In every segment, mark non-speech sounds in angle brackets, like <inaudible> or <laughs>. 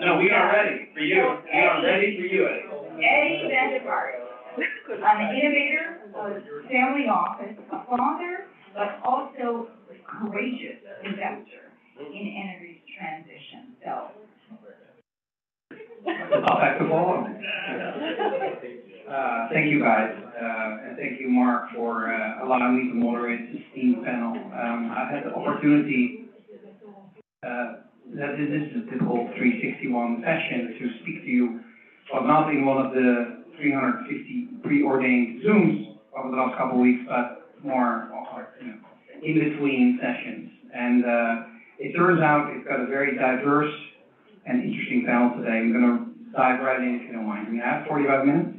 No, we are ready for you. We are ready for you, Eddie. I'm an innovator, a family office, a father, but also a courageous investor in energy transition, so. I'll back the ball. Uh, thank you guys, uh, and thank you, Mark, for, uh, allowing me to moderate this team panel. Um, I've had the opportunity, uh, that this is a typical session to speak to you, but not in one of the three hundred fifty preordained Zooms over the last couple of weeks, but more, you know, in between sessions. And, uh, it turns out it's got a very diverse and interesting panel today. I'm gonna dive right in if you don't mind. We have forty-five minutes.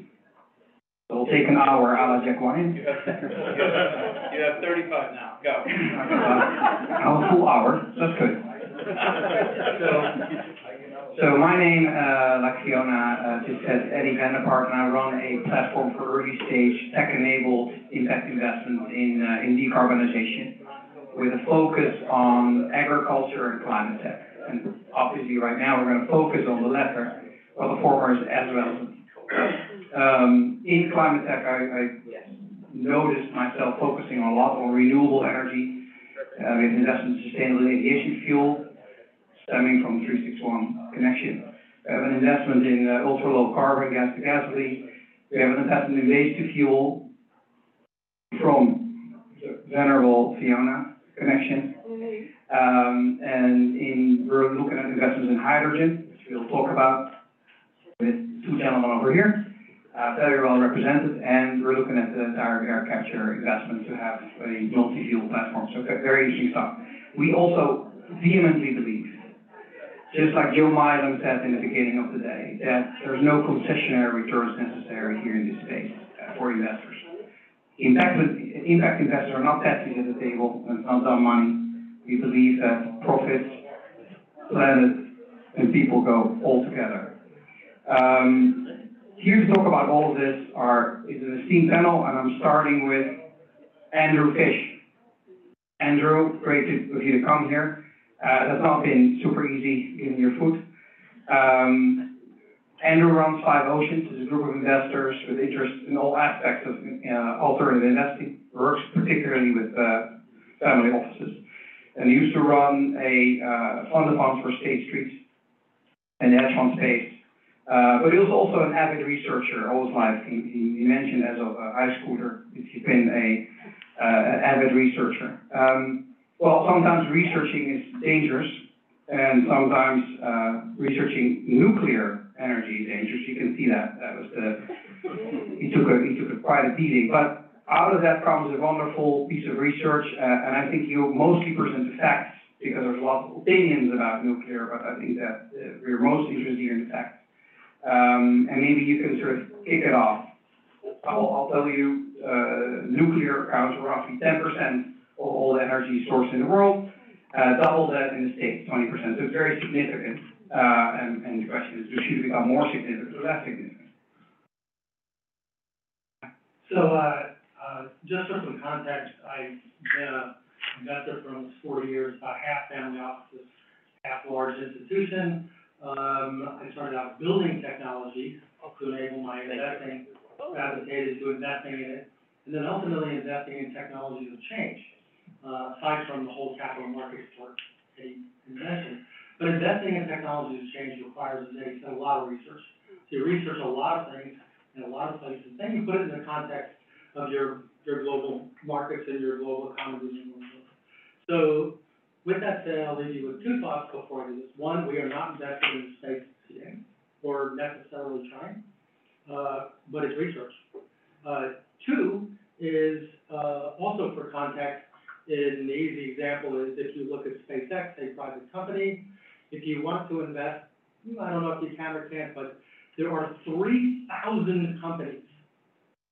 So we'll take an hour a la Jack Wine. You have, you have thirty-five now, go. Have <laughs> a full hour, that's good. <laughs> So my name, uh, like Fiona, uh, just said, Eddie Vanderpark, and I run a platform for early stage tech-enabled impact investments in, uh, in decarbonization with a focus on agriculture and climate tech. And obviously, right now, we're gonna focus on the latter, while the former is as relevant. Um, in climate tech, I, I noticed myself focusing a lot on renewable energy. Uh, investment in sustainable aviation fuel stemming from three six one connection. We have an investment in uh, ultra low carbon gas to gasoline. We have an investment in waste to fuel from the venerable Fiona connection. Um, and in, we're looking at investments in hydrogen, which we'll talk about with two gentlemen over here, uh, very well represented, and we're looking at the entire air capture investment to have a multi-fuel platform, so ve- very interesting stuff. We also vehemently believe, just like Joe Milam said in the beginning of the day, that there's no concessionary returns necessary here in this space uh, for investors. Impact, impact investors are not that at the table, and not dumb money. We believe that profits, planet, and people go all together. Um, here to talk about all of this are, is an esteemed panel, and I'm starting with Andrew Fish. Andrew, great to, of you to come here. Uh, that's not been super easy getting your foot. Um, Andrew runs Five Oceans, is a group of investors with interest in all aspects of, uh, alternative investing, works particularly with, uh, family offices. And he used to run a, uh, fund of funds for State Street and the hedge fund space. Uh, but he was also an avid researcher all his life. He, he, he mentioned as a high schooler, that he's been a, uh, an avid researcher. Um, well, sometimes researching is dangerous, and sometimes uh, researching nuclear energy is dangerous. You can see that. That was the he took a he took a, quite a beating, but out of that comes a wonderful piece of research, uh, and I think you mostly present the facts because there's lots of opinions about nuclear, but I think that uh, we're most interested in the facts. Um, and maybe you can sort of kick it off. I'll, I'll tell you, uh, nuclear accounts for roughly 10% old energy source in the world, uh, double that in the States, 20%. So it's very significant. Uh, and, and the question is, should it become more significant or less significant? So uh, uh, just for some context, I've been investor for almost 40 years, about half family offices, half large institution. Um, I started out building technology to enable my investing, gravitated to investing in it, and then ultimately investing in technologies of change uh, aside from the whole capital markets work that he. But investing in technologies change requires, as Eddie said, a lot of research. So you research a lot of things in a lot of places, then you put it in the context of your, your global markets and your global economies. So, with that said, I'll leave you with two thoughts before I do this. One, we are not investing in space today, or necessarily trying, uh, but it's research. Uh, two is, uh, also for context, an easy example is if you look at SpaceX, a private company, if you want to invest, I don't know if you can or can't, but there are three thousand companies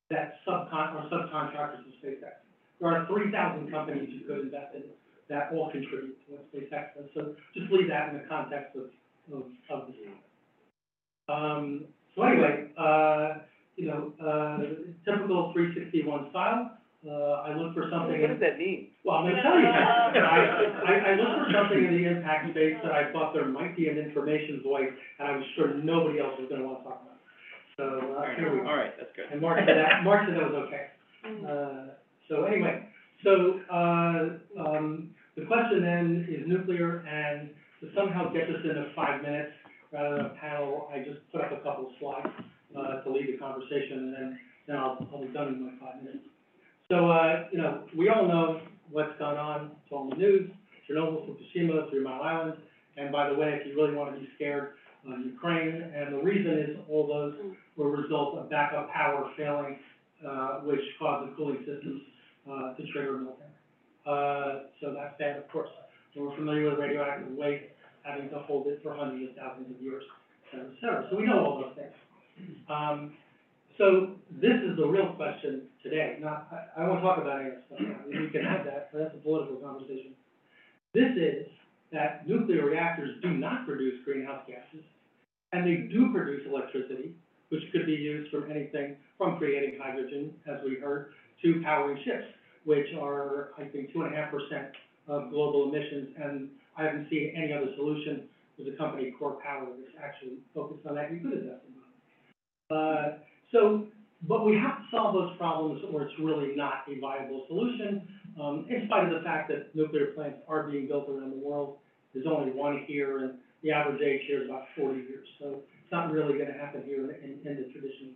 that subcon, or subcontractors of SpaceX. There are three thousand companies you could invest in that all contribute to what SpaceX does. So just leave that in the context of, of, of the. Um, so anyway, uh, you know, uh, typical three sixty-one style, Uh, I looked for something. What does that mean? Well, I'm gonna tell you. <laughs> I, I, I looked for something in the impact space that I thought there might be an information void, and I was sure nobody else was gonna wanna talk about. it. So, uh, here we go. All right, that's good. And Mark said that, Mark said that was okay. Uh, so anyway, so, uh, um, the question then is nuclear, and to somehow get this into five minutes, rather than a panel, I just put up a couple of slides, uh, to lead the conversation, and then, then I'll, I'll be done in my five minutes. So, uh, you know, we all know what's gone on, it's on the news, Chernobyl, Fukushima, Three Mile Island, and by the way, if you really wanna be scared, uh, Ukraine, and the reason is all those were a result of backup power failing, uh, which caused the cooling systems, uh, to trigger meltdown. Uh, so that's bad, of course. We're familiar with radioactive waste, having to hold it for hundreds of thousands of years, et cetera, et cetera. So we know all those things. Um, so this is the real question today, not, I, I won't talk about any stuff now. We can have that, but that's a political conversation. This is that nuclear reactors do not produce greenhouse gases, and they do produce electricity, which could be used for anything from creating hydrogen, as we heard, to powering ships, which are, I think, two and a half percent of global emissions, and I haven't seen any other solution. There's a company, Core Power, that's actually focused on that, you could invest in that. So, but we have to solve those problems or it's really not a viable solution, um, in spite of the fact that nuclear plants are being built around the world. There's only one here and the average age here is about 40 years. So it's not really going to happen here in, in the traditional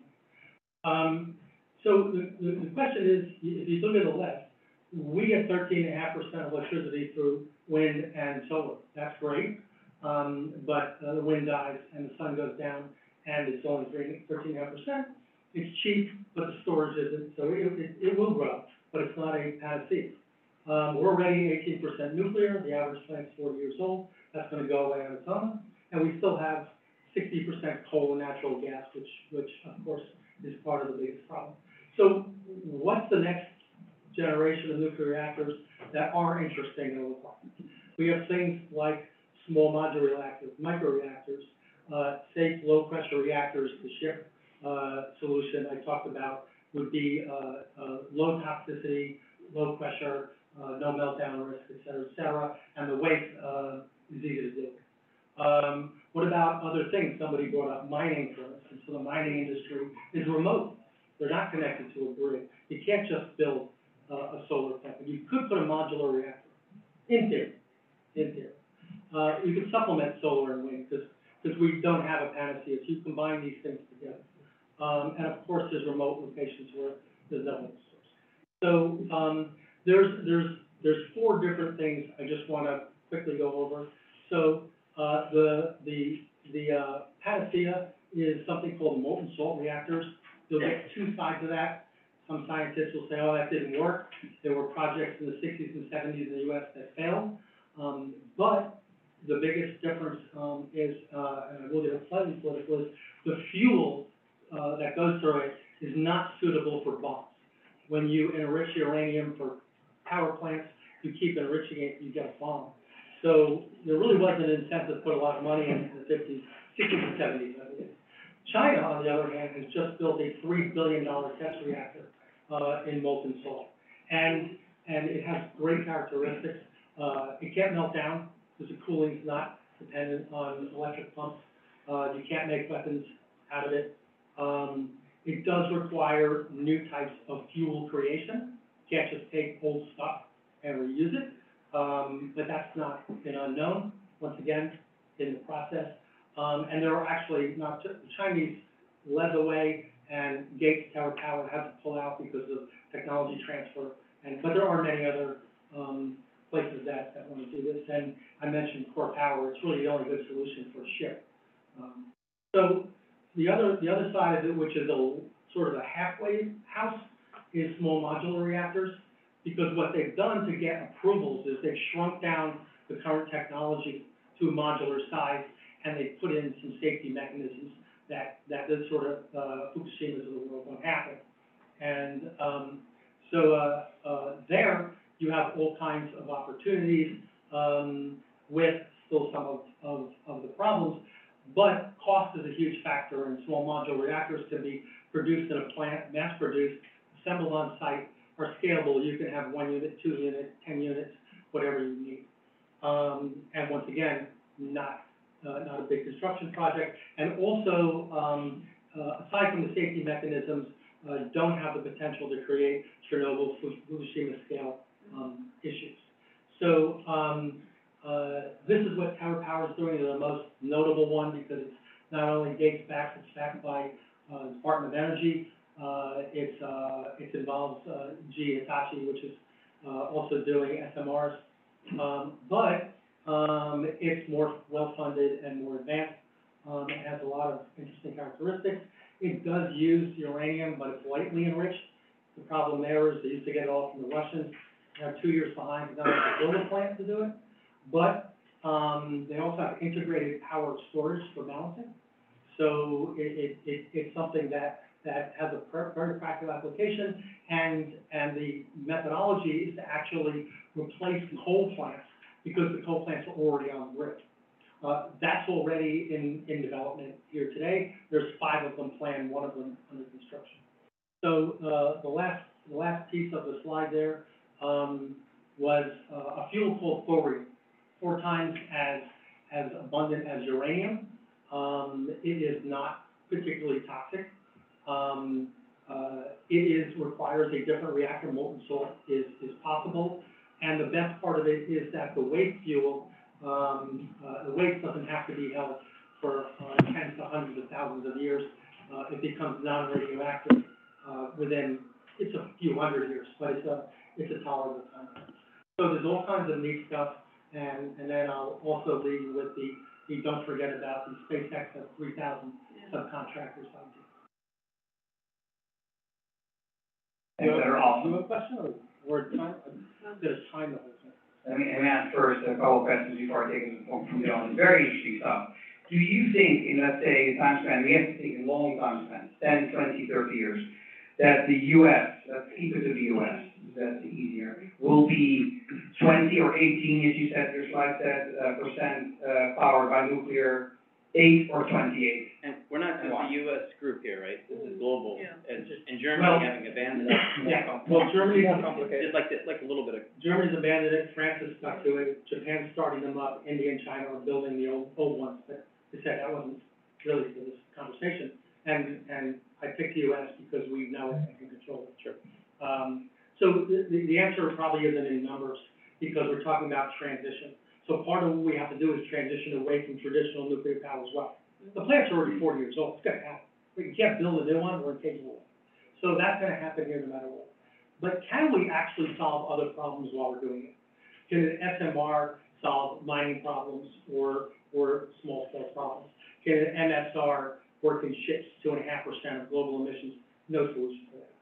um, so the, the, question is, if you look at the left, we get 13.5% of electricity through wind and solar. That's great, um, but uh, the wind dies and the sun goes down, and it's only 13.5%. It's cheap, but the storage isn't, so it, it, it will grow, but it's not a panacea. Um, we're already eighteen percent nuclear, the average plant's forty years old, that's gonna go away on its own. And we still have sixty percent coal and natural gas, which, which of course is part of the biggest problem. So what's the next generation of nuclear reactors that are interesting will work? We have things like small modular reactors, microreactors, uh, safe, low-pressure reactors, to ship, uh, solution I talked about would be, uh, uh, low toxicity, low pressure, uh, no meltdown risk, et cetera, et cetera, and the weight, uh, is easy to do. Um, what about other things? Somebody brought up mining, for so the mining industry is remote. They're not connected to a grid. You can't just build, uh, a solar plant, you could put a modular reactor, in theory, in theory. Uh, you could supplement solar and wind, because we don't have a panacea, if you combine these things together. Um, and of course, there's remote locations where there's no wind source. So, um, there's, there's, there's four different things I just wanna quickly go over. So, uh, the, the, the, uh, panacea is something called molten salt reactors. You'll get two sides of that. Some scientists will say, oh, that didn't work. There were projects in the sixties and seventies in the US that failed. Um, but the biggest difference, um, is, uh, and I will get a slightly political, is the fuel, uh, that goes through it is not suitable for bombs. When you enrich uranium for power plants, you keep enriching it, you get a bomb. So there really wasn't an incentive to put a lot of money in the fifties, sixties and seventies, I believe. China, on the other hand, has just built a three billion dollar test reactor, uh, in molten salt. And, and it has great characteristics. Uh, it can't melt down, because the cooling's not dependent on electric pumps. Uh, you can't make weapons out of it. Um, it does require new types of fuel creation. Can't just take old stuff and reuse it. Um, but that's not an unknown, once again, in the process. Um, and there are actually not, the Chinese led the way and Gates TerraPower had to pull out because of technology transfer. And, but there are many other, um, places that, that wanna do this. And I mentioned Core Power, it's really the only good solution for ship. Um, so the other, the other side of it, which is a sort of a halfway house, is small modular reactors. Because what they've done to get approvals is they've shrunk down the current technology to a modular size, and they put in some safety mechanisms that, that this sort of, uh, Fukushimas of the world won't happen. And, um, so, uh, uh, there, you have all kinds of opportunities, um, with still some of, of, of the problems. But cost is a huge factor, and small modular reactors can be produced in a plant, mass-produced, assembled on site, are scalable, you can have one unit, two units, ten units, whatever you need. Um, and once again, not, uh, not a big construction project, and also, um, uh, aside from the safety mechanisms, uh, don't have the potential to create Chernobyl, Fu- Fukushima scale, um, issues. So, um, uh, this is what TerraPower is doing, the most notable one, because it's not only dates back, it's backed by, uh, Department of Energy, uh, it's, uh, it involves, uh, GE Hitachi, which is, uh, also doing SMRs. Um, but, um, it's more well-funded and more advanced, um, it has a lot of interesting characteristics. It does use uranium, but it's lightly enriched. The problem there is they used to get it all from the Russians, they're two years behind, because they have to build a plant to do it. But, um, they also have integrated power storage for balancing. So it, it, it, it's something that, that has a very practical application, and, and the methodology is to actually replace coal plants, because the coal plants are already on grid. Uh, that's already in, in development here today, there's five of them planned, one of them under construction. So, uh, the last, the last piece of the slide there, um, was, uh, a fuel called thorium, four times as, as abundant as uranium. Um, it is not particularly toxic. Um, uh, it is, requires a different reactor, molten salt is, is possible. And the best part of it is that the waste fuel, um, uh, the waste doesn't have to be held for, uh, tens to hundreds of thousands of years. Uh, it becomes non-radioactive, uh, within, it's a few hundred years, but it's a, it's a tolerable time. So there's all kinds of neat stuff, and, and then I'll also leave you with the, the, don't forget about the SpaceX of three thousand subcontractors on it. And that are Do you have a question, or, or time, I'm gonna time the whole thing? Let me, let me ask first a couple of questions before I take it from from the audience. Very interesting stuff. Do you think in, let's say, a time span, we have to take a long time span, 10, 20, 30 years, that the US, let's keep it to the US, that's easier, will be twenty or eighteen, as you said, your slide said, uh, percent, uh, powered by nuclear, eight or twenty-eight? And we're not just a US group here, right? This is global. Yeah. And, and Well- Germany having abandoned it. <laughs> Yeah, well, Germany, Just like, the- like a little bit of, Germany's abandoned it, France is stuck to it, Japan's starting them up, India and China are building the old, old ones, but they said that wasn't really for this conversation. And, and I picked the US because we know it and can control it. Sure. Um, so the, the, the answer probably isn't in numbers, because we're talking about transition. So part of what we have to do is transition away from traditional nuclear power as well. The plant's are already mm-hmm. forty years old, it's gonna happen. We can't build a new one, we're incapable. So that's gonna happen here no matter what. But can we actually solve other problems while we're doing it? Can an SMR solve mining problems or, or small scale problems? Can an MSR work in ships, two and a half percent of global emissions? No solution for that.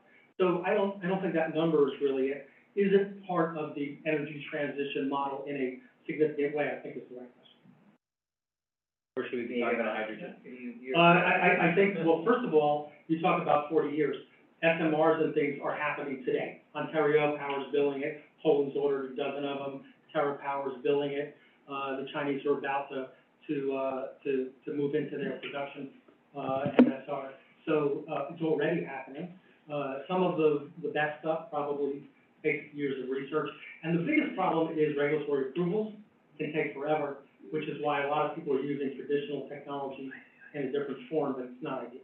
So I don't, I don't think that number is really it. Is it part of the energy transition model in a significant way? I think is the right question. or should we be talking about hydrogen? Uh, I, I, I think, well, first of all, you talk about forty years. SMRs and things are happening today. Ontario Power's building it, Poland's ordered a dozen of them, Terra Power's building it. Uh, the Chinese are about to, to, uh, to, to move into their production, uh, MSR. So, uh, it's already happening. Uh, some of the, the best stuff probably takes years of research. And the biggest problem is regulatory approvals, can take forever, which is why a lot of people are using traditional technology in a different form, but it's not ideal.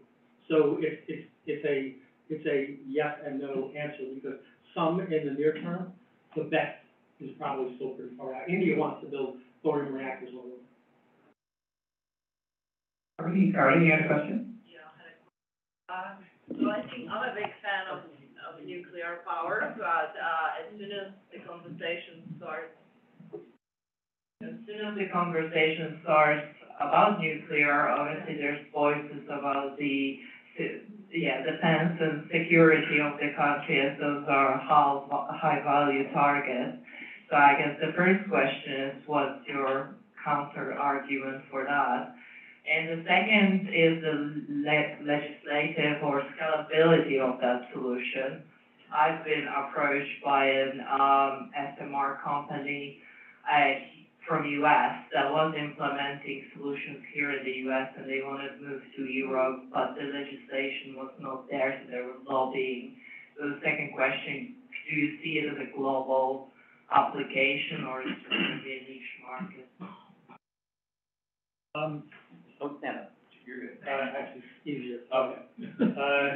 So it's, it's, it's a, it's a yes and no answer, because some in the near term, the best is probably still pretty far out. India wants to build thorium reactors all over. Arlene, Arlene, you had a question? Yeah, I had a- Uh, so I think I'm a big fan of, of nuclear power, but, uh, as soon as the conversation starts, as soon as the conversation starts about nuclear, obviously there's voices about the, yeah, defense and security of the country as those are high, high value targets. So I guess the first question is, what's your counter argument for that? And the second is the le- legislative or scalability of that solution. I've been approached by an, um, SMR company, uh, from US that was implementing solutions here in the US and they wanted to move to Europe, but the legislation was not there, so there was lobbying. So the second question, do you see it as a global application or is it gonna be a niche market? Um, Don't stand up, you're good. uh, actually, easier. Okay. Uh,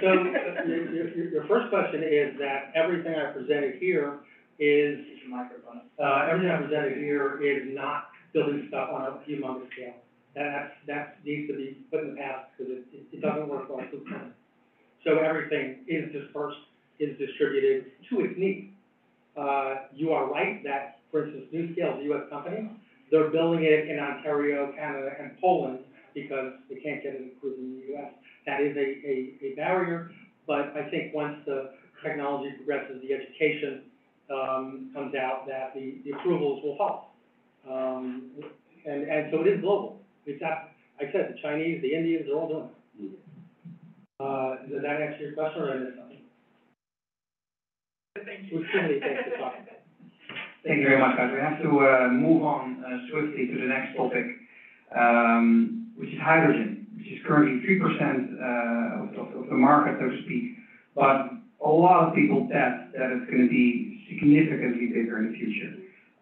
so, uh, your, your, your first question is that everything I presented here is, Microphone. uh, everything I presented here is not building stuff on a humongous scale. That's, that needs to be put in the past, because it, it, it doesn't work this. So everything is dispersed, is distributed to its needs. Uh, you are right that, for instance, NuScale is a US company, they're building it in Ontario, Canada, and Poland, because they can't get it approved in the US. That is a, a, a barrier, but I think once the technology progresses, the education, um, comes out, that the, the approvals will follow. Um, and, and so it is global. It's not, like I said, the Chinese, the Indians, they're all doing it. Uh, does that answer your question, or did I miss something? There's too many things to talk about. Thank you very much, guys. We have to, uh, move on uh, swiftly to the next topic, um, which is hydrogen, which is currently three percent, uh, of, of, the market, so to speak. But a lot of people bet that it's gonna be significantly bigger in the future.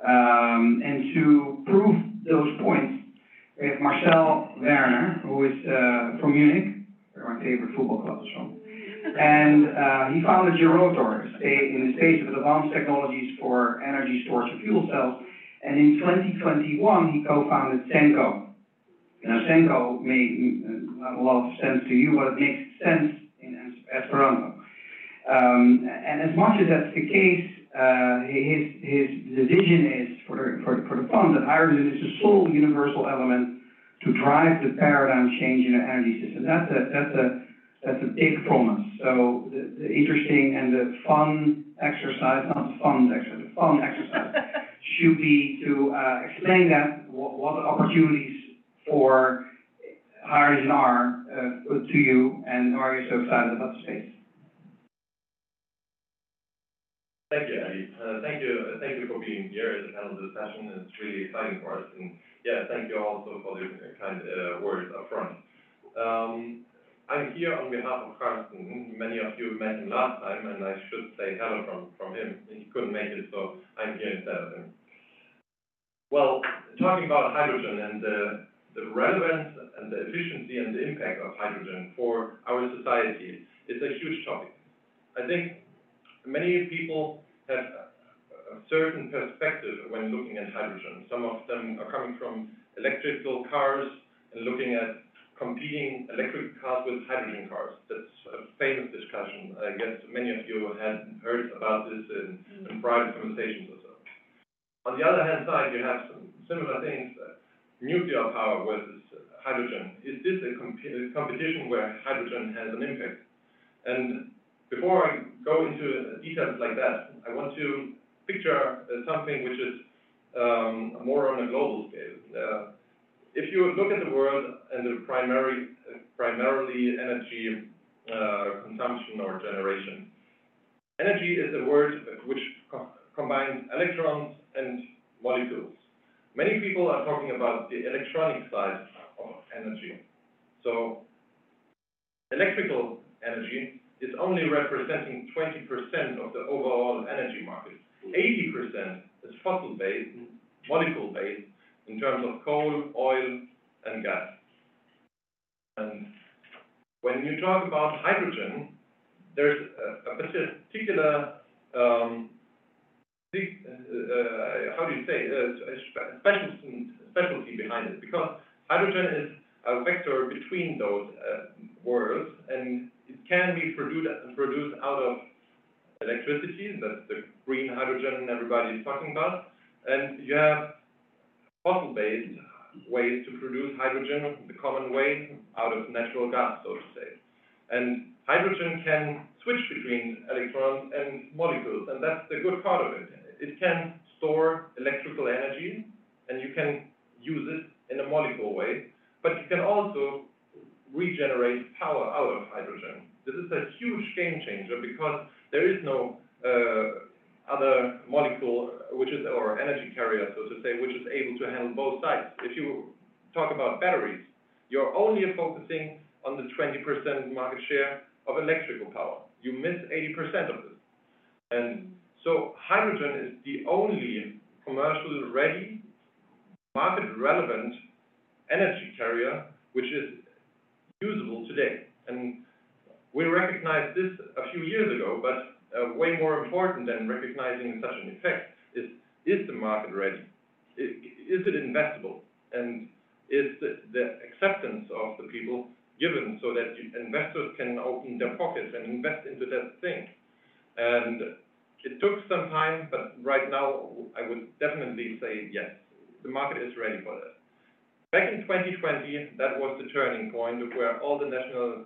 Um, and to prove those points, we have Marcel Werner, who is, uh, from Munich, where my favorite football club is from. And, uh, he founded Gerotor, in the space of advanced technologies for energy storage and fuel cells. And in twenty twenty-one, he co-founded Senko. Now, Senko may, mm, not a lot of sense to you, but it makes sense in Esperanto. Um, and as much as that's the case, uh, his, his, the vision is for the, for, for the fund that hydrogen is the sole universal element to drive the paradigm change in the energy system. That's a, that's a, that's a big promise. So the, the interesting and the fun exercise, not the fun exercise, the fun exercise <laughs> should be to, uh, explain that, what, what the opportunities for hydrogen are, uh, to you, and why you're so excited about the space. Thank you, Andy. Uh, thank you, uh, thank you for being here as a panel discussion. It's really exciting for us. And yeah, thank you also for the kind, uh, words up front. Um, I'm here on behalf of Carsten. Many of you met him last time, and I should say hello from, from him. He couldn't make it, so I'm here instead of him. Well, talking about hydrogen and the, the relevance and the efficiency and the impact of hydrogen for our society is a huge topic. I think many people have a certain perspective when looking at hydrogen. Some of them are coming from electrical cars and looking at competing electric cars with hydrogen cars. That's a famous discussion. I guess many of you had heard about this in, in private conversations or so. On the other hand side, you have some similar things, uh, nuclear power versus hydrogen. Is this a comp- a competition where hydrogen has an impact? And before I go into details like that, I want to picture uh, something which is um, more on a global scale. Uh, if you look at the world and the primary, primarily energy uh, consumption or generation, energy is a word which co- combines electrons and molecules. Many people are talking about the electronic side of energy. So electrical energy is only representing twenty percent of the overall energy market. Eighty percent is fossil-based, molecule-based, in terms of coal, oil, and gas. And when you talk about hydrogen, there's a, particular, um, uh, how do you say, uh, specialty, specialty behind it, because hydrogen is a vector between those, uh, worlds, and it can be produced, produced out of electricity, that's the green hydrogen everybody is talking about, and you have fossil-based ways to produce hydrogen, the common way, out of natural gas, so to say. And hydrogen can switch between electrons and molecules, and that's the good part of it. It can store electrical energy, and you can use it in a molecule way, but you can also regenerate power out of hydrogen. This is a huge game changer because there is no uh, other molecule which is, or energy carrier, so to say, which is able to handle both sides. If you talk about batteries, you're only focusing on the twenty percent market share of electrical power. You miss eighty percent of this. And so hydrogen is the only commercial ready, market relevant energy carrier which is usable today. And we recognized this a few years ago, but uh, way more important than recognizing such an effect is, is the market ready? Is it investable? And is the, the acceptance of the people given so that investors can open their pockets and invest into that thing? And it took some time, but right now, I would definitely say yes, the market is ready for that. Back in 2020, that was the turning point where all the national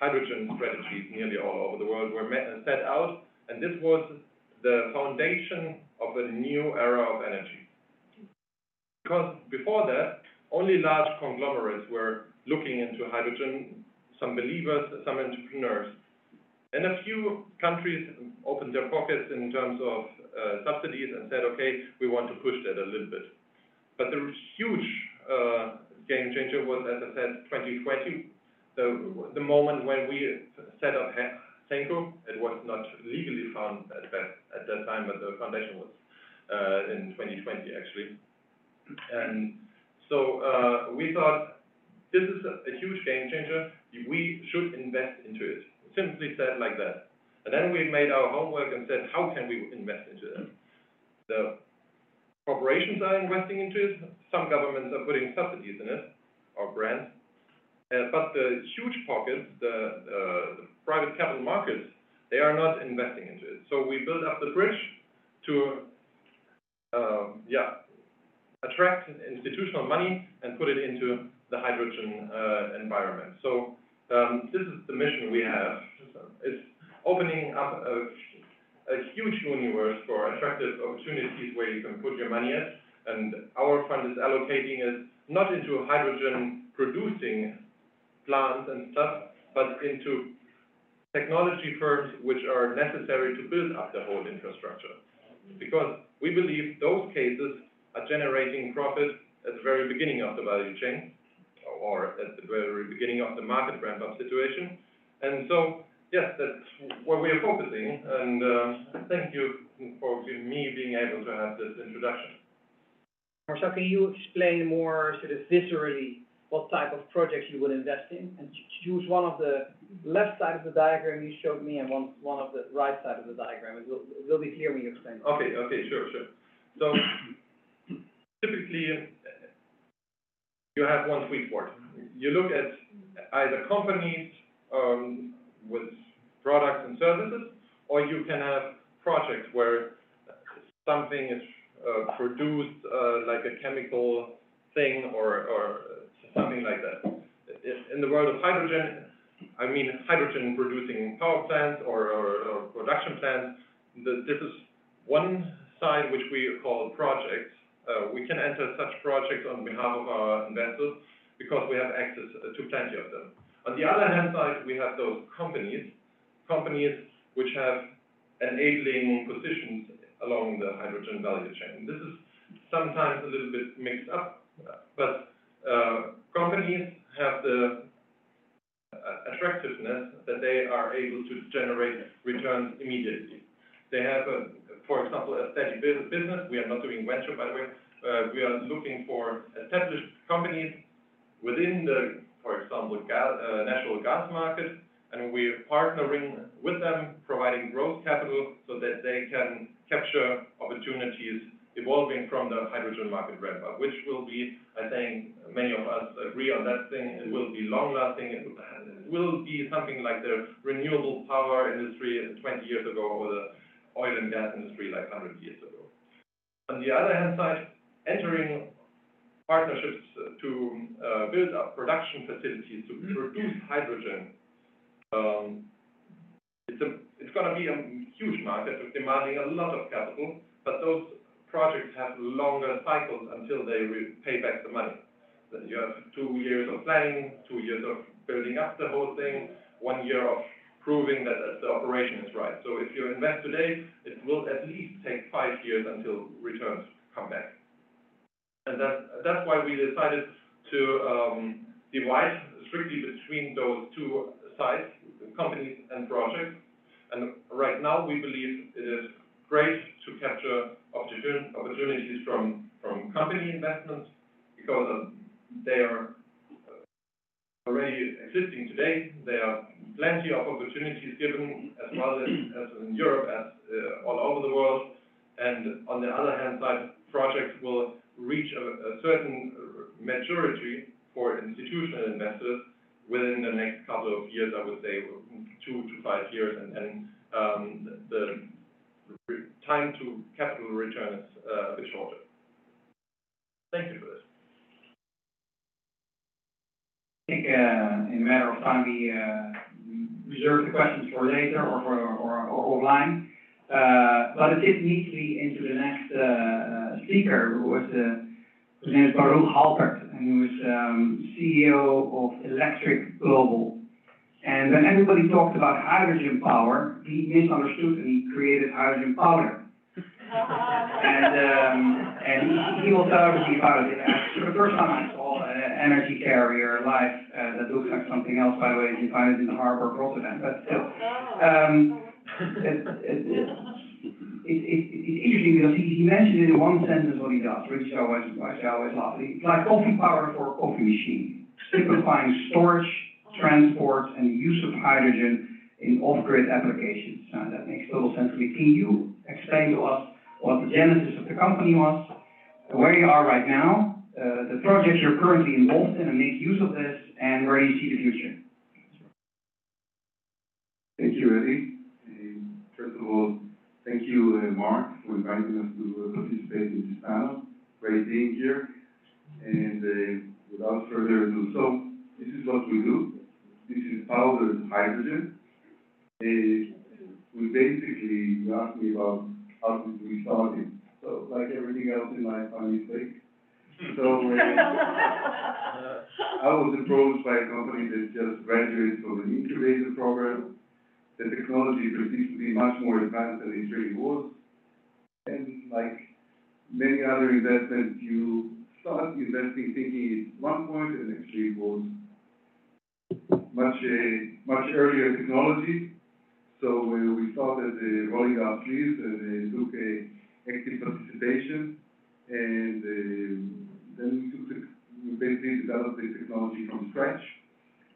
hydrogen strategies nearly all over the world were set out, and this was the foundation of a new era of energy. Because before that, only large conglomerates were looking into hydrogen, some believers, some entrepreneurs. And a few countries opened their pockets in terms of uh, subsidies and said, okay, we want to push that a little bit. But the huge uh, game changer was, as I said, 2020, the, the moment when we set up Senko. It was not legally found at that, at that time, but the foundation was uh, in 2020 actually. And so uh, we thought this is a, a huge game changer. We should invest into it. Simply said like that. And then we made our homework and said, how can we invest into it? The corporations are investing into it. Some governments are putting subsidies in it, or grants. Uh, but the huge pockets, the, uh, the private capital markets, they are not investing into it. So we build up the bridge to, um, yeah, attract institutional money and put it into the hydrogen uh, environment. So um, this is the mission we have. It's opening up a, a huge universe for attractive opportunities where you can put your money at. And our fund is allocating it not into hydrogen producing plants and stuff, but into technology firms which are necessary to build up the whole infrastructure. Because we believe those cases are generating profit at the very beginning of the value chain, or at the very beginning of the market ramp-up situation. And so, yes, that's where we are focusing, and uh, thank you for me being able to have this introduction. Marcel, can you explain more sort of viscerally what type of projects you would invest in? And choose one of the left side of the diagram you showed me and one, one of the right side of the diagram. It will, it will be clear when you explain. Okay, okay, sure, sure. So typically, you have one sweet spot. You look at either companies, um, with products and services, or you can have projects where something is, uh, produced, uh, like a chemical thing or, or something like that. In, the world of hydrogen, I mean hydrogen producing power plants or, or, or production plants, the, this is one side which we call projects. Uh, we can enter such projects on behalf of our investors because we have access to plenty of them. On the other hand side, we have those companies, companies which have enabling positions along the hydrogen value chain. This is sometimes a little bit mixed up, but companies have the uh, attractiveness that they are able to generate returns immediately. They have, for example, a steady business. We are not doing venture, by the way. Uh, we are looking for established companies within the, for example, uh, natural gas market, and we're partnering with them, providing growth capital so that they can capture opportunities evolving from the hydrogen market ramp up, which will be, I think, many of us agree on that thing, it will be long lasting, it will- be something like the renewable power industry twenty years ago, or the oil and gas industry like hundred years ago. On the other hand side, entering partnerships to, uh, build up production facilities to produce hydrogen, um, it's a, it's gonna be a huge market demanding a lot of capital, but those projects have longer cycles until they pay back the money. You have two years of planning, two years of building up the whole thing, one year of proving that the operation is right. So if you invest today, it will at least take five years until returns come back. And that, that's why we decided to, um, divide strictly between those two sides, companies and projects. And right now, we believe it is great to capture opportunities from, company investments because they are uh, already existing today. There are plenty of opportunities given as well as, in Europe, as uh, all over the world. And on the other hand side, projects will reach a, certain maturity for institutional investors within the next couple of years, I would say, two to five years, um, the time to capital return is, uh, a bit shorter. Thank you for this. I think, uh, in a matter of time, we, uh, reserve the questions for later or for, or, or offline. But it fits neatly into the next, speaker, who was, his name is Baruch Halpert, and he was, um, CEO of Electriq Global. And when everybody talked about hydrogen power, he misunderstood and he created hydrogen powder. And, um, and he, he will tell everybody about it. The first time I saw an energy carrier live, uh, that looks like something else, by the way, you find it in the harbor of Rotterdam, but still. Um, it, it, it, it, it, it's interesting because he, he mentioned in one sentence what he does, which I always, I always. It's like coffee powder for a coffee machine, simplifying storage, transport, and use of hydrogen in off-grid applications. Uh, that makes total sense to me. Can you explain to us what the genesis of the company was, where you are right now, uh, the projects you're currently involved in, and make use of this, and where you see the future? Thank you, Eddie. First of all, thank you, uh, Mark, for inviting us to uh, participate in this panel. Great being here. And uh, without further ado, so this is what we do. This is powdered hydrogen. Uh, We basically, you asked me about how did we start it. So like everything else in life, I mistake. So, uh, <laughs> I was approached by a company that just graduated from an incubator program. The technology perceived to be much more advanced than it really was. And like many other investments, you start investing thinking it's one point and actually it was much, uh, much earlier technology. So uh, we started uh, rolling our sleeves and uh, took active participation. And then we took the, we basically developed the technology from scratch.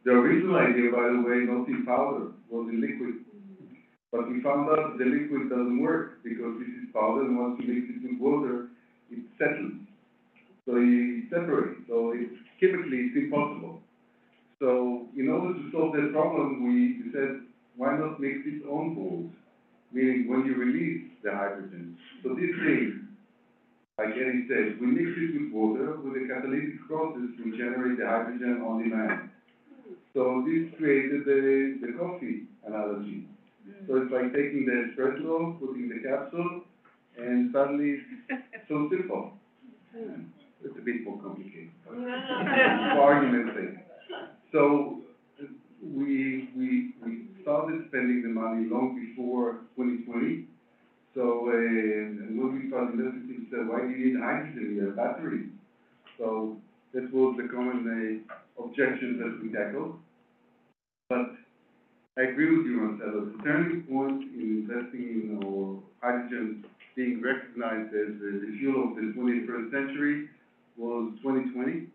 The original idea, by the way, not in powder, was in liquid. But we found out the liquid doesn't work because this is powder and once you mix it with water, it settles. So it separates, so it's chemically it's impossible. So in order to solve that problem, we said, why not mix its own balls? Meaning when you release the hydrogen. So this thing, like Eddie said, we mix it with water, with a catalytic process, we generate the hydrogen on demand. So this created the, the coffee analogy. So it's like taking the espresso, putting the capsule, and suddenly it's so simple. <laughs> It's a bit more complicated, for argument's sake. So we, we, we started spending the money long before twenty twenty. So, uh, and when we started people said, why do you need hydrogen, you have batteries? So that was the common uh, objection that we tackled. But I agree with you, Marcelo, the turning point in investing in or hydrogen being recognized as the fuel of the twenty-first century was twenty twenty.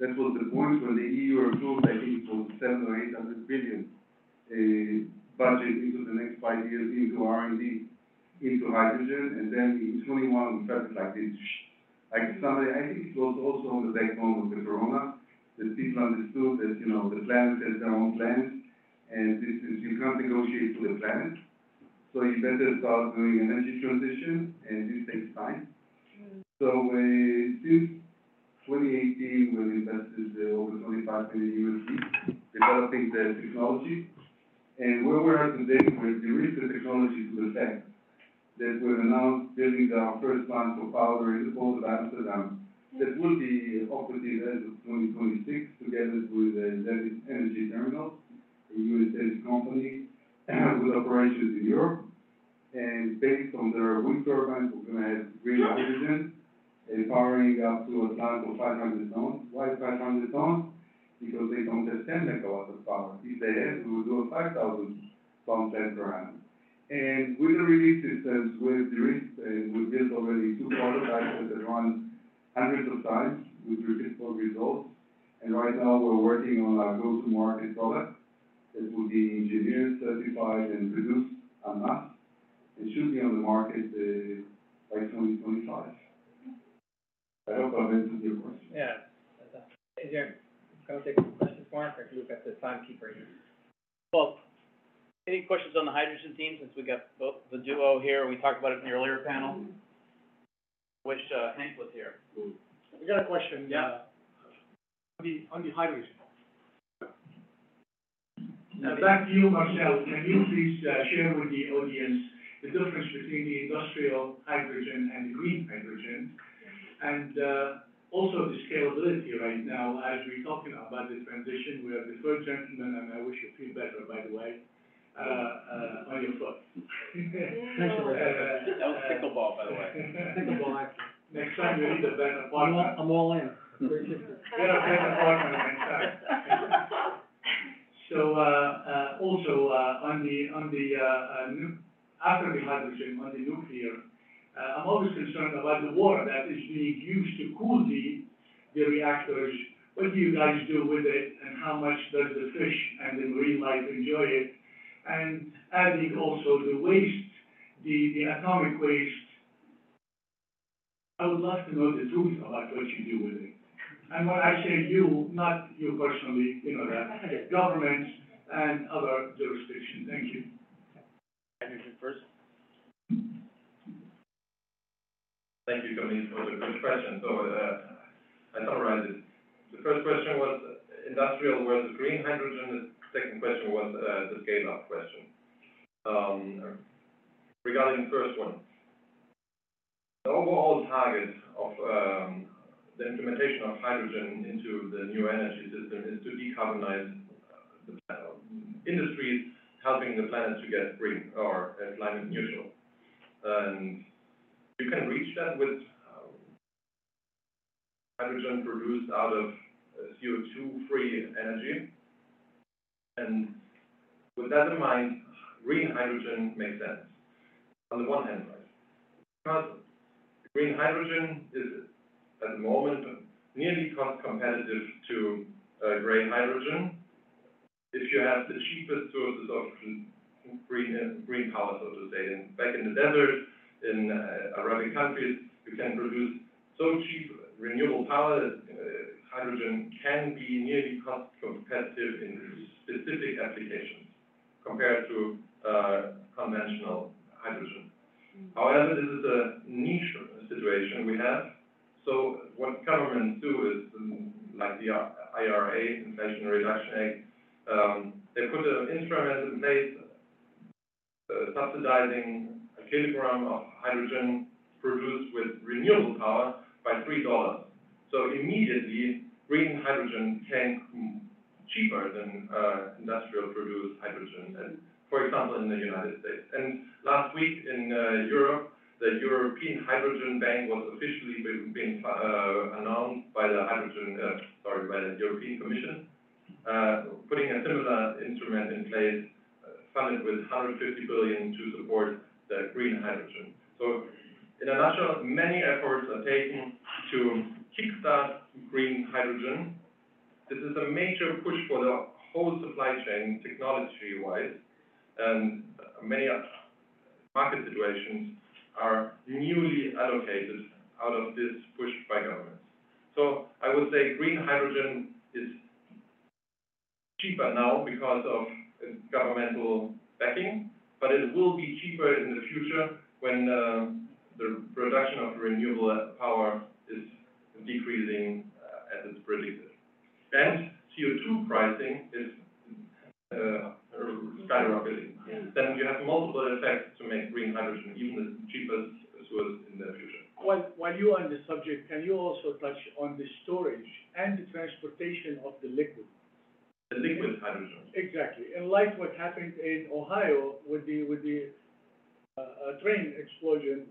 That was the point when the EU approved, I think it was seven or eight hundred billion, uh, budget into the next five years into R and D, into hydrogen, and then in twenty-one, we felt like this, like somebody, I think it was also on the backbone of the corona, that people understood that, you know, the planet has their own plans, and this is, you can't negotiate for the planet. So you better start doing energy transition, and this takes time. So, uh, since twenty eighteen, we've invested uh, million USD developing the technology. And where we're at today, de-risked the technology to the fact that we've announced building our first plant for powder in the port of Amsterdam that will be operative as of twenty twenty-six, together with the Zenith Energy Terminals, a US-based company <clears throat> with operations in Europe. And based on their wind turbines, we're gonna have green hydrogen powering up to a plant of five hundred tons. Why five hundred tons? Because they don't have ten megawatts of power. If they had, we would do a five thousand ton plant per annum. And with the release systems, with the risk, and we built already two prototypes that run hundreds of times with repeatable results. And right now, we're working on a go-to-market product that will be engineered, certified, and produced en masse. It should be on the market, uh, by twenty twenty-five. I hope I've answered your question. Yeah. Is there, can I take a question, Mark, or look at the timekeeper here? Well, any questions on the hydrogen team, since we got both the duo here, we talked about it in the earlier panel? Wish, uh, Hank was here. I got a question. Yeah. uh, On the, on the hydrogen. Uh, back to you, Marcel, can you please, uh, share with the audience the difference between the industrial hydrogen and the green hydrogen? And, uh, also the scalability right now, as we're talking about the transition, we have the third gentleman, and I wish you feel better, by the way, uh, uh, on your foot. Thank you very. That was pickleball, by the way. Pickleball, actually. Next time you need a better I'm all, partner. I'm all in. Get a better partner next time. So, uh, uh, also, uh, on the, on the, uh, uh, nu- after the hydrogen, on the nuclear, uh, Uh, I'm always concerned about the water that is being used to cool the, the reactors. What do you guys do with it, and how much does the fish and the marine life enjoy it? And adding also the waste, the, the atomic waste, I would love to know the truth about what you do with it. And when I say you, not you personally, you know that, governments and other jurisdictions, thank you. Hydrogen first. Hmm? Thank you, Camille, for the good question. So, uh, I summarize it. The first question was industrial versus green hydrogen. The second question was, uh, the scale-up question. Um, regarding the first one, the overall target of, um, the implementation of hydrogen into the new energy system is to decarbonize uh, the uh, industries, helping the planet to get green or uh, climate neutral. And you can reach that with um, hydrogen produced out of uh, CO2-free energy. And with that in mind, green hydrogen makes sense. On the one hand, right? Because green hydrogen is at the moment nearly cost competitive to uh, gray hydrogen. If you have the cheapest sources of green, green power, so to say, in, back in the desert, in uh, Arabic countries, you can produce so cheap renewable power that uh, hydrogen can be nearly cost competitive in specific applications compared to uh, conventional hydrogen. However, this is a niche situation we have. So what governments do is, um, like the IRA, Inflation Reduction Act, um, they put an instrument in place uh, subsidizing kilogram of hydrogen produced with renewable power by three dollars. So immediately, green hydrogen came cheaper than uh, industrial produced hydrogen, and for example, in the United States. And last week in uh, Europe, the European Hydrogen Bank was officially be- being uh, announced by the hydrogen, uh, sorry, by the European Commission, uh, putting a similar instrument in place, uh, funded with 150 billion to support the green hydrogen. So in a nutshell, many efforts are taken to kickstart green hydrogen. This is a major push for the whole supply chain, technology-wise, and many market situations are newly allocated out of this push by governments. So I would say green hydrogen is cheaper now because of governmental backing, but it will be cheaper in the future when uh, the production of renewable power is decreasing uh, as it's predicted. And CO2 pricing is uh, skyrocketing. Then you have multiple effects to make green hydrogen even the cheapest source in the future. While, while you are on the subject, can you also touch on the storage and the transportation of the liquid? The liquid hydrogen. Exactly, and like what happened in Ohio with the, with the, uh, uh, train explosion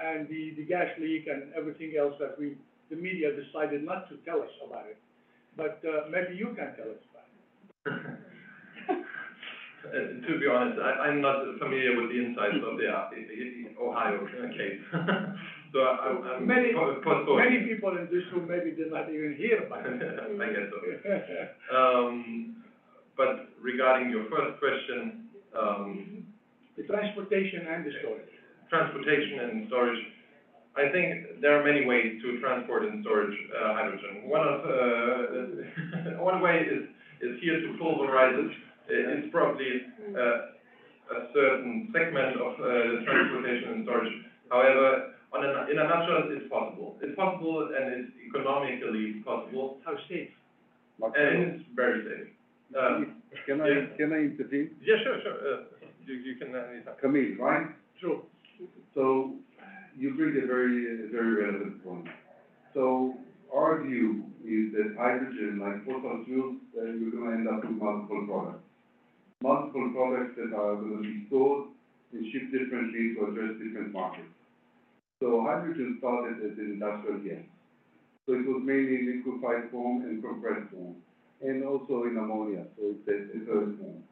and the, the gas leak and everything else that we, the media decided not to tell us about it. But, uh, maybe you can tell us about it. Uh, <laughs> to be honest, I, I'm not familiar with the insides of the, uh, Ohio case. <laughs> So I, I'm Many- po- postponing. Many people in this room maybe did not even hear about it. <laughs> I guess so. <laughs> Um, but regarding your first question, um, The transportation and the storage. transportation and storage, I think there are many ways to transport and storage, uh, hydrogen. One of, uh, <laughs> one way is, is here to pulverize it. I- It's probably, uh, a certain segment of, uh, transportation and storage. However, on a, in a nutshell, it's possible. It's possible and it's economically possible, How safe? and it's very safe. Um, Can I- I, can I intervene? yeah, sure, sure, uh, you, you can, uh, anytime. Camille, right? True. So you bring a very, a very relevant point. So our view is that hydrogen, like fossil fuels, uh, you're gonna end up with multiple products. Multiple products that are gonna be stored and shipped differently to address different markets. So hydrogen started as an industrial gas. So it was mainly in liquefied form and compressed form, and also in ammonia, so it's a, a third form.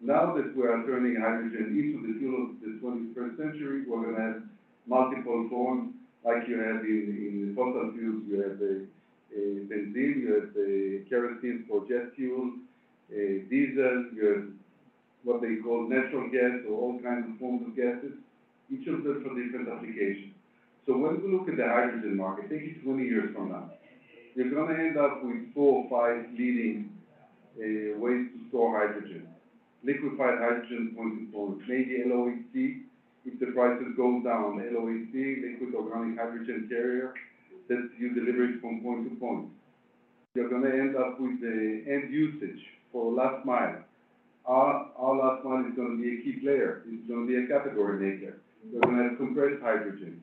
Now that we are turning hydrogen into the fuel of the twenty-first century, we're gonna have multiple forms, like you have in, in fossil fuels, you have a, a benzene, you have a kerosene for jet fuel, a diesel, you have what they call natural gas, or all kinds of forms of gases, each of them for different applications. So when we look at the hydrogen market, take it twenty years from now, you're gonna end up with four or five leading, uh, ways to store hydrogen liquefied hydrogen point to point, maybe LOHC, if the prices go down, LOHC, liquid organic hydrogen carrier, that you deliver it from point to point. You're gonna end up with the end usage for last mile. Our, our last mile is gonna be a key player, it's gonna be a category maker. You're gonna have compressed hydrogen.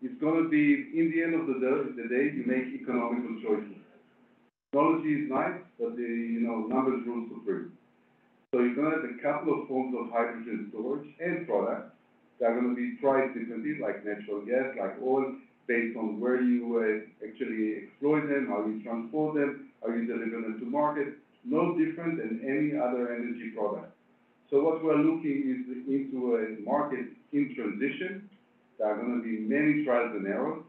It's gonna be, in the end of the day, the day, you make economical choices. Technology is nice, but the, you know, numbers rule supreme. So you're gonna have a couple of forms of hydrogen storage and products that are gonna be priced differently, like natural gas, like oil, based on where you, uh, actually exploit them, how you transport them, how you deliver them to market, no different than any other energy product. So what we're looking is into a market in transition. There are gonna be many trials and errors,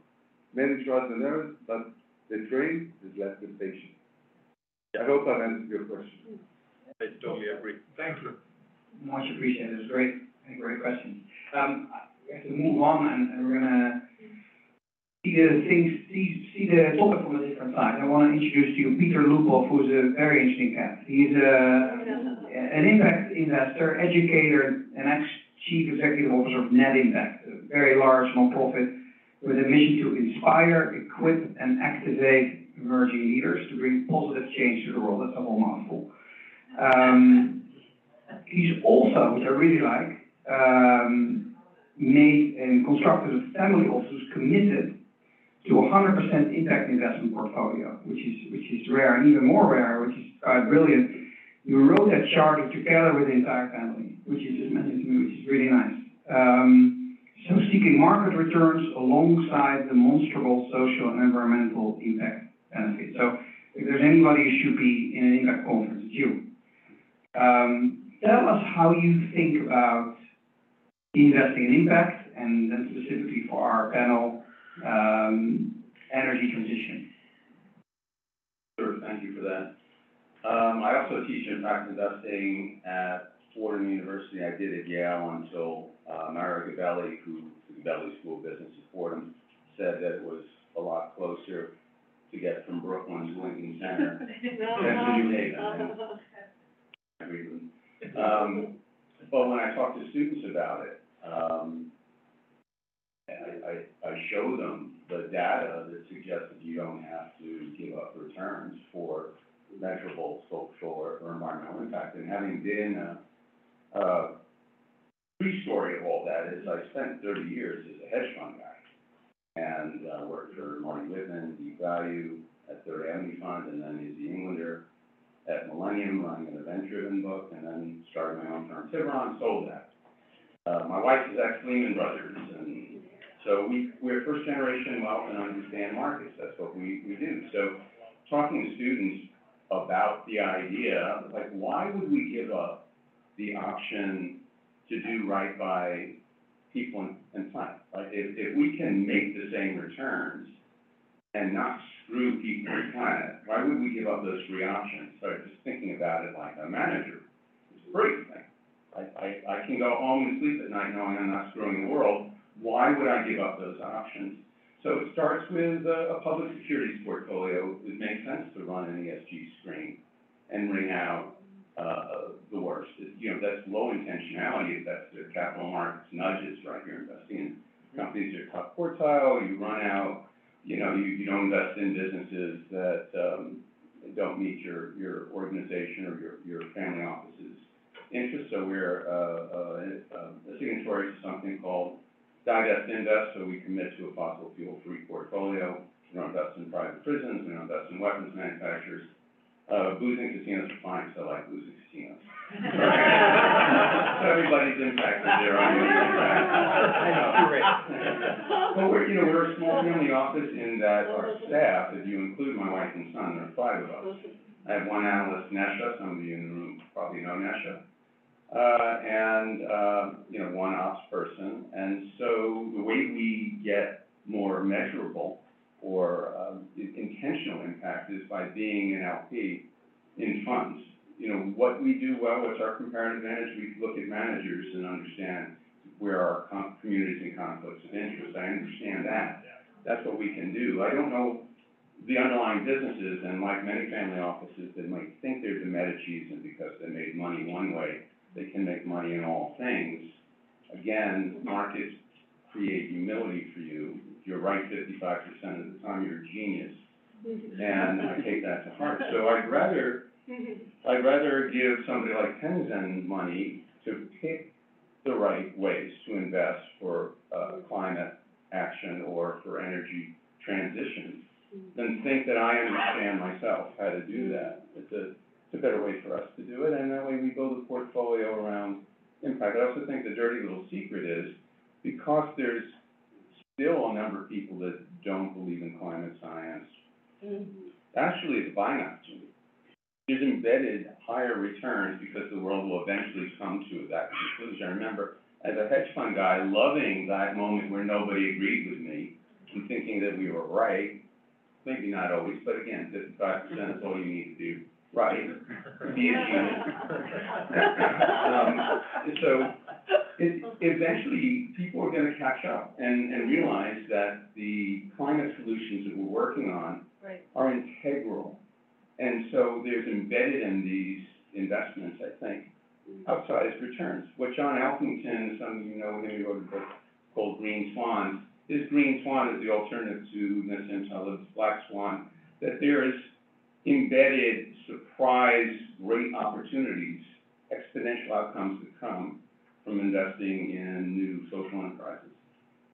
many trials and errors, but the train has left the station. I hope I've answered your question. I totally agree. Thank you. Much appreciated, it was great, a great question. Um, we have to move on and, and we're gonna see the things, see, see the topic from a different side. I wanna introduce to you Peter Lupoff, who's a very interesting cat. He's a, an impact investor, educator, and ex-chief executive officer of Net Impact, a very large nonprofit with a mission to inspire, equip, and activate emerging leaders to bring positive change to the world. That's a whole mouthful. Um, he's also, which I really like, um, made and constructed a family office committed to a hundred percent impact investment portfolio, which is, which is rare, and even more rare, which is, uh, brilliant. You wrote that charter together with the entire family, which is just mentioned to me, really nice. Um, so seeking market returns alongside demonstrable social and environmental impact benefits. So if there's anybody who should be in an impact conference, it's you. Um, tell us how you think about investing in impact, and then specifically for our panel, um, energy transition. Sure, thank you for that. Um, I also teach impact investing at Fordham University. I did at Yale until, uh, Mario Gabelli, who, the Gabelli School of Business at Fordham, said that it was a lot closer to get from Brooklyn to Lincoln Center <laughs> than to New Haven. I agree with him. Um, but when I talk to students about it, um, I, I, I show them the data that suggests that you don't have to give up returns for measurable social or or environmental impact. And having been a, a true story of all that is I spent thirty years as a hedge fund guy. And, uh, worked for Marty Whitman, Deep Value, at Third Avenue Fund, and then Izzy Englander at Millennium, running an event-driven book, and then started my own firm, Tiburon, sold that. Uh, my wife is ex Lehman Brothers, and so we, we're first generation wealth and understand markets, that's what we, we do. So, talking to students about the idea, like, why would we give up the option to do right by people and, planet. Like, if, if we can make the same returns and not screw people and planet, why would we give up those three options? So just thinking about it like a manager, it's a great thing. I, I, I can go home and sleep at night knowing I'm not screwing the world. Why would I give up those options? So it starts with a, a public securities portfolio. It makes sense to run an ESG screen and ring out, uh, the worst. You know, that's low intentionality, that's the capital markets nudges, right? You're investing in companies that are top quartile, you run out, you know, you, you don't invest in businesses that, um, don't meet your, your organization or your, your family office's interests. So we're, uh, uh, a signatory to something called Divest Invest, so we commit to a fossil fuel-free portfolio. We don't invest in private prisons, we don't invest in weapons manufacturers. Uh, and casinos are fine, because I like booze and casinos. Everybody's impacted there, I'm But we're, you know, we're a small family office in that our staff, if you include my wife and son, there are five of us. I have one analyst, Nesha, some of you in the room probably know Nesha. Uh, and, uh, you know, one ops person. And so the way we get more measurable or, um, intentional impact is by being an LP in funds. You know, what we do well, what's our comparative advantage, we look at managers and understand where our com- communities and conflicts of interest. I understand that. That's what we can do. I don't know the underlying businesses, and like many family offices, they might think they're the Medici's, and because they made money one way, they can make money in all things. Again, markets create humility for you. You're right fifty-five percent of the time, you're a genius. <laughs> And I take that to heart. So I'd rather, I'd rather give somebody like Tenzin money to pick the right ways to invest for, uh, climate action or for energy transition than think that I understand myself how to do that. It's a, it's a better way for us to do it, and that way we build a portfolio around impact. I also think the dirty little secret is, because there's still a number of people that don't believe in climate science, actually it's a buying opportunity. There's embedded higher returns because the world will eventually come to that conclusion. I remember, as a hedge fund guy, loving that moment where nobody agreed with me and thinking that we were right, maybe not always, but again, fifty-five percent is all you need to do right, <laughs> be a genius. <laughs> Um, so, it, mm-hmm. eventually, people are gonna catch up and, and realize that the climate solutions that we're working on Right. are integral. And so there's embedded in these investments, I think, mm-hmm. outsized returns. What John Elkington, some of you know him, he wrote a book called Green Swans. His Green Swan is the alternative to Nassim Taleb's Black Swan, that there is embedded surprise great opportunities, exponential outcomes that come from investing in new social enterprises.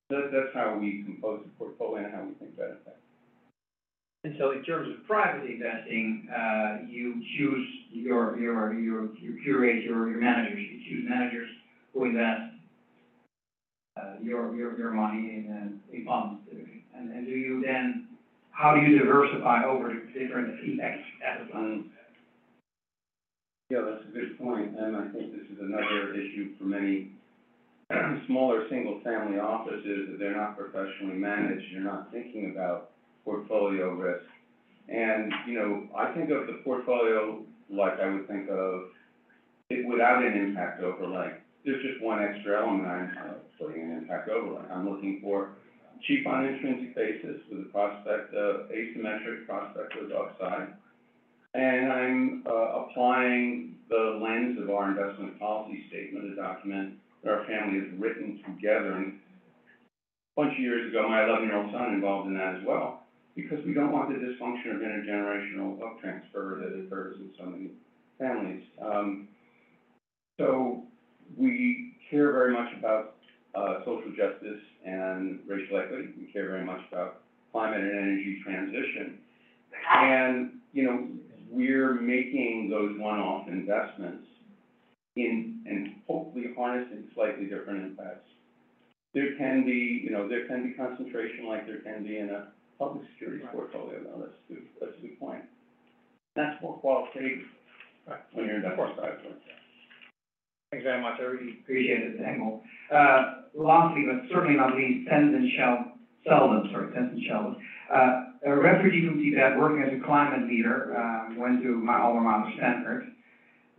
That, that's how we compose the portfolio and how we think about it. And so in terms of private investing, uh, you choose your, your, your, you curate your, your managers, you choose managers who invest, uh, your, your, your money in, uh, in funds. And, and do you then, how do you diversify over different asset classes? Yeah, that's a good point, and I think this is another issue for many <clears throat> smaller, single-family offices, that they're not professionally managed, you're not thinking about portfolio risk. And, you know, I think of the portfolio like I would think of it without an impact overlay. There's just one extra element I'm uh, putting an impact overlay. I'm looking for cheap on intrinsic basis with a prospect of asymmetric prospect of upside. And I'm, uh, applying the lens of our investment policy statement, a document that our family has written together. And a bunch of years ago, my eleven-year-old son involved in that as well, because we don't want the dysfunction of intergenerational wealth transfer that occurs in so many families. Um, so we care very much about, uh, social justice and racial equity. We care very much about climate and energy transition. And, you know, we're making those one-off investments in, and hopefully harnessing slightly different impacts. There can be, you know, there can be concentration like there can be in a public securities portfolio, though, that's a good, that's a good point. That's more qualitative when you're investing. Thanks very much, I really Appreciate it, Engel. Uh, lastly, but certainly not least, Tenzin Shel, Seldon, sorry, Tenzin Seldon. Uh, a refugee from Tibet working as a climate leader, uh, went to my alma mater, Stanford,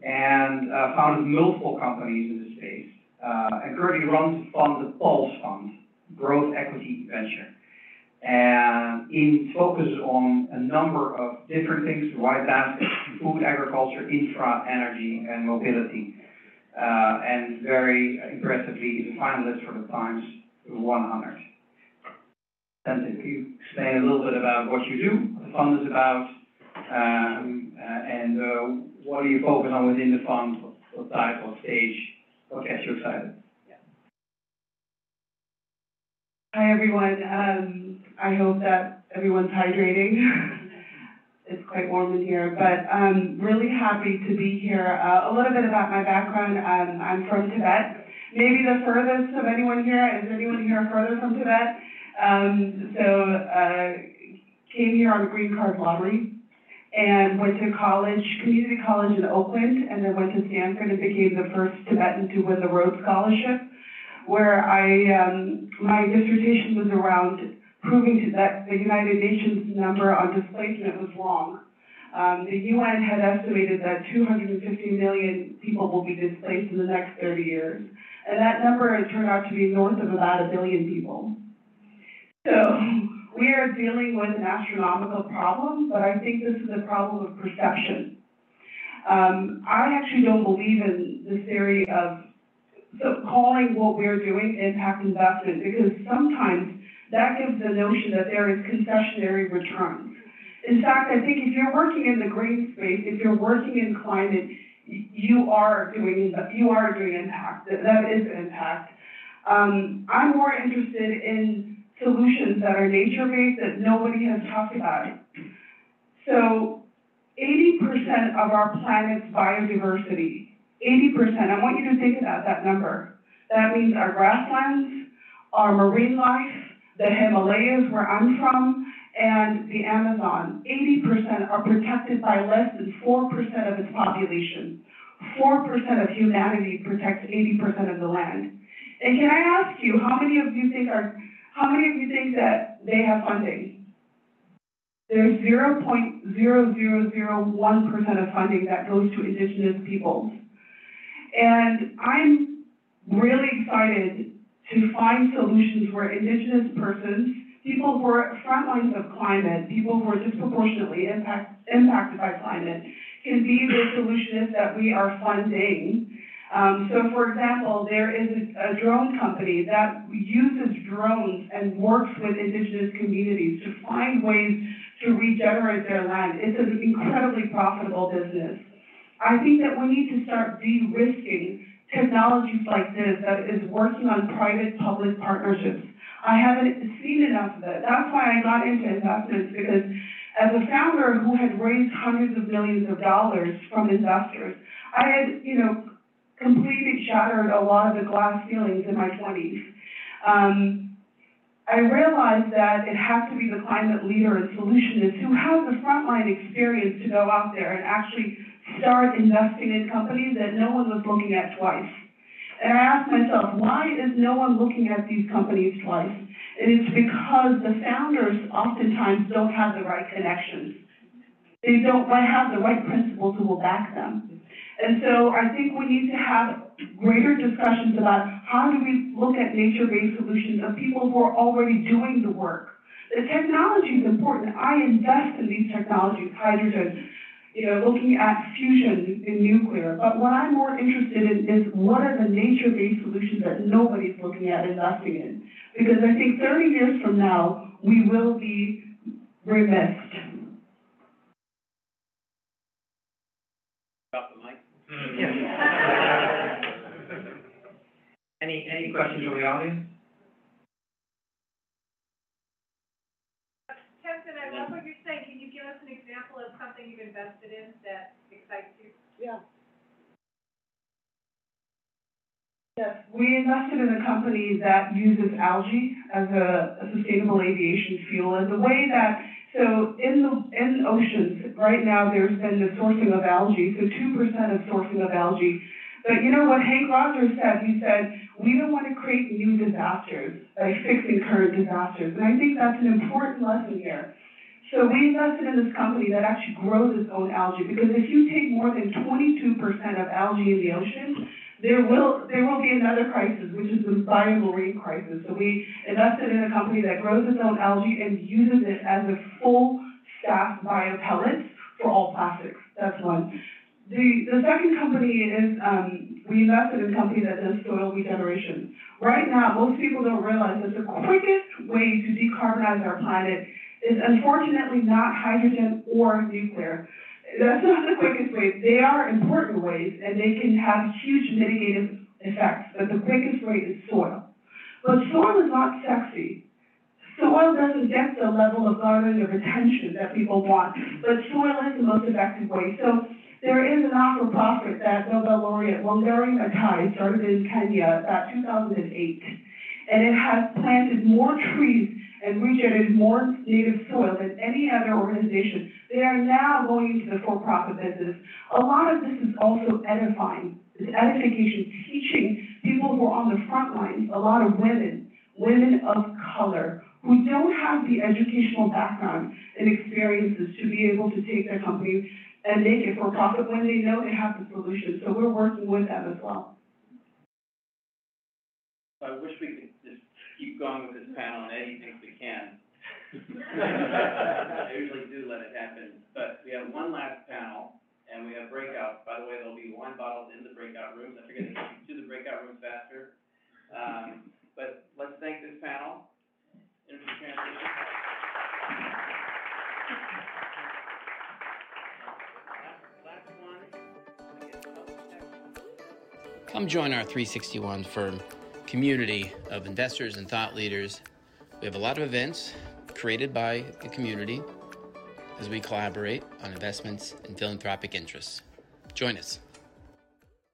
and uh, founded multiple companies in the space, uh, and currently runs fund the Pulse Fund, Growth Equity Venture. And it focuses on a number of different things, wide baskets, food, agriculture, infra, energy, and mobility. Uh, and very impressively, is a finalist for the Times 100. Can you explain a little bit about what you do, what the fund is about, um, uh, and uh, what do you focus on within the fund, what, type, what stage, what gets you excited? Hi everyone. Um, I hope that everyone's hydrating. <laughs> it's quite warm in here, but I'm really happy to be here. Uh, a little bit about my background. Um, I'm from Tibet. Maybe the furthest of anyone here. Is anyone here further from Tibet? Um, so, uh, came here on a green card lottery and went to college, community college in Oakland, and then went to Stanford and became the first Tibetan to win the Rhodes Scholarship, where I, um, my dissertation was around proving that the United Nations number on displacement was wrong. Um, the UN had estimated that two hundred and fifty million people will be displaced in the next thirty years. And that number turned out to be north of about a billion people. So, we are dealing with an astronomical problem, but I think this is a problem of perception. Um, I actually don't believe in the theory of, so calling what we're doing impact investment, because sometimes that gives the notion that there is concessionary returns. In fact, I think if you're working in the green space, if you're working in climate, you are doing, you are doing impact, that, is impact. Um, I'm more interested in solutions that are nature-based that nobody has talked about. So eighty percent of our planet's biodiversity, eighty percent, I want you to think about that number. That means our grasslands, our marine life, the Himalayas where I'm from, and the Amazon. Eighty percent are protected by less than four percent of its population. Four percent of humanity protects eighty percent of the land. And can I ask you, how many of you think are, how many of you think that they have funding? There's zero point zero zero zero one percent of funding that goes to indigenous peoples. And I'm really excited to find solutions where indigenous persons, people who are front lines of climate, people who are disproportionately impact, impacted by climate, can be the solutionists that we are funding. Um, so for example, there is a, drone company that uses drones and works with indigenous communities to find ways to regenerate their land. It's an incredibly profitable business. I think that we need to start de-risking technologies like this that is working on private-public partnerships. I haven't seen enough of it. That's why I got into investments, because as a founder who had raised hundreds of millions of dollars from investors, I had, you know, completely shattered a lot of the glass ceilings in my twenties. Um, I realized that it has to be the climate leader and solutionist who has the frontline experience to go out there and actually start investing in companies that no one was looking at twice. And I asked myself, why is no one looking at these companies twice? And it's because the founders oftentimes don't have the right connections. They don't have the right principles who will back them. And so I think we need to have greater discussions about how do we look at nature-based solutions of people who are already doing the work. The technology is important. I invest in these technologies, hydrogen, you know, looking at fusion in nuclear. But what I'm more interested in is what are the nature-based solutions that nobody's looking at investing in? Because I think thirty years from now, we will be remissed. Drop the mic. Any, any questions from the audience? Tenzin, I love what you're saying. Can you give us an example of something you've invested in that excites you? Yeah. Yes, we invested in a company that uses algae as a, a sustainable aviation fuel, and the way that, so in the, in oceans, right now, there's been the sourcing of algae, so two percent of sourcing of algae, But you know what Hank Rogers said? He said, we don't want to create new disasters by fixing current disasters. And I think that's an important lesson here. So we invested in this company that actually grows its own algae, because if you take more than twenty-two percent of algae in the ocean, there will, there will be another crisis, which is the biomarine crisis. So we invested in a company that grows its own algae and uses it as a full staff biopellet for all plastics. That's one. The, the second company is, um, we invested in a company that does soil regeneration. Right now, most people don't realize that the quickest way to decarbonize our planet is unfortunately not hydrogen or nuclear. That's not the quickest way. They are important ways, and they can have huge mitigative effects, but the quickest way is soil. But soil is not sexy. Soil doesn't get the level of garnering of attention that people want, but soil is the most effective way. So there is a not-for-profit that Nobel laureate Wangari Maathai started in Kenya about 2008, and it has planted more trees and regenerated more native soil than any other organization. They are now going into the for-profit business. A lot of this is also edifying, it's edification, teaching people who are on the front lines, a lot of women, women of color, who don't have the educational background and experiences to be able to take their company and make it for profit when they know they have the solution. So we're working with them as well. I wish we could keep going with this panel, and Eddie thinks we can. <laughs> I usually do let it happen, but we have one last panel, and we have breakouts. By the way, there'll be wine bottles in the breakout rooms. I figured to get you to the breakout rooms faster. Um, but let's thank this panel. Energy transition. Last one. Come join our 361 firm community of investors and thought leaders. We have a lot of events created by the community as we collaborate on investments and philanthropic interests. Join us.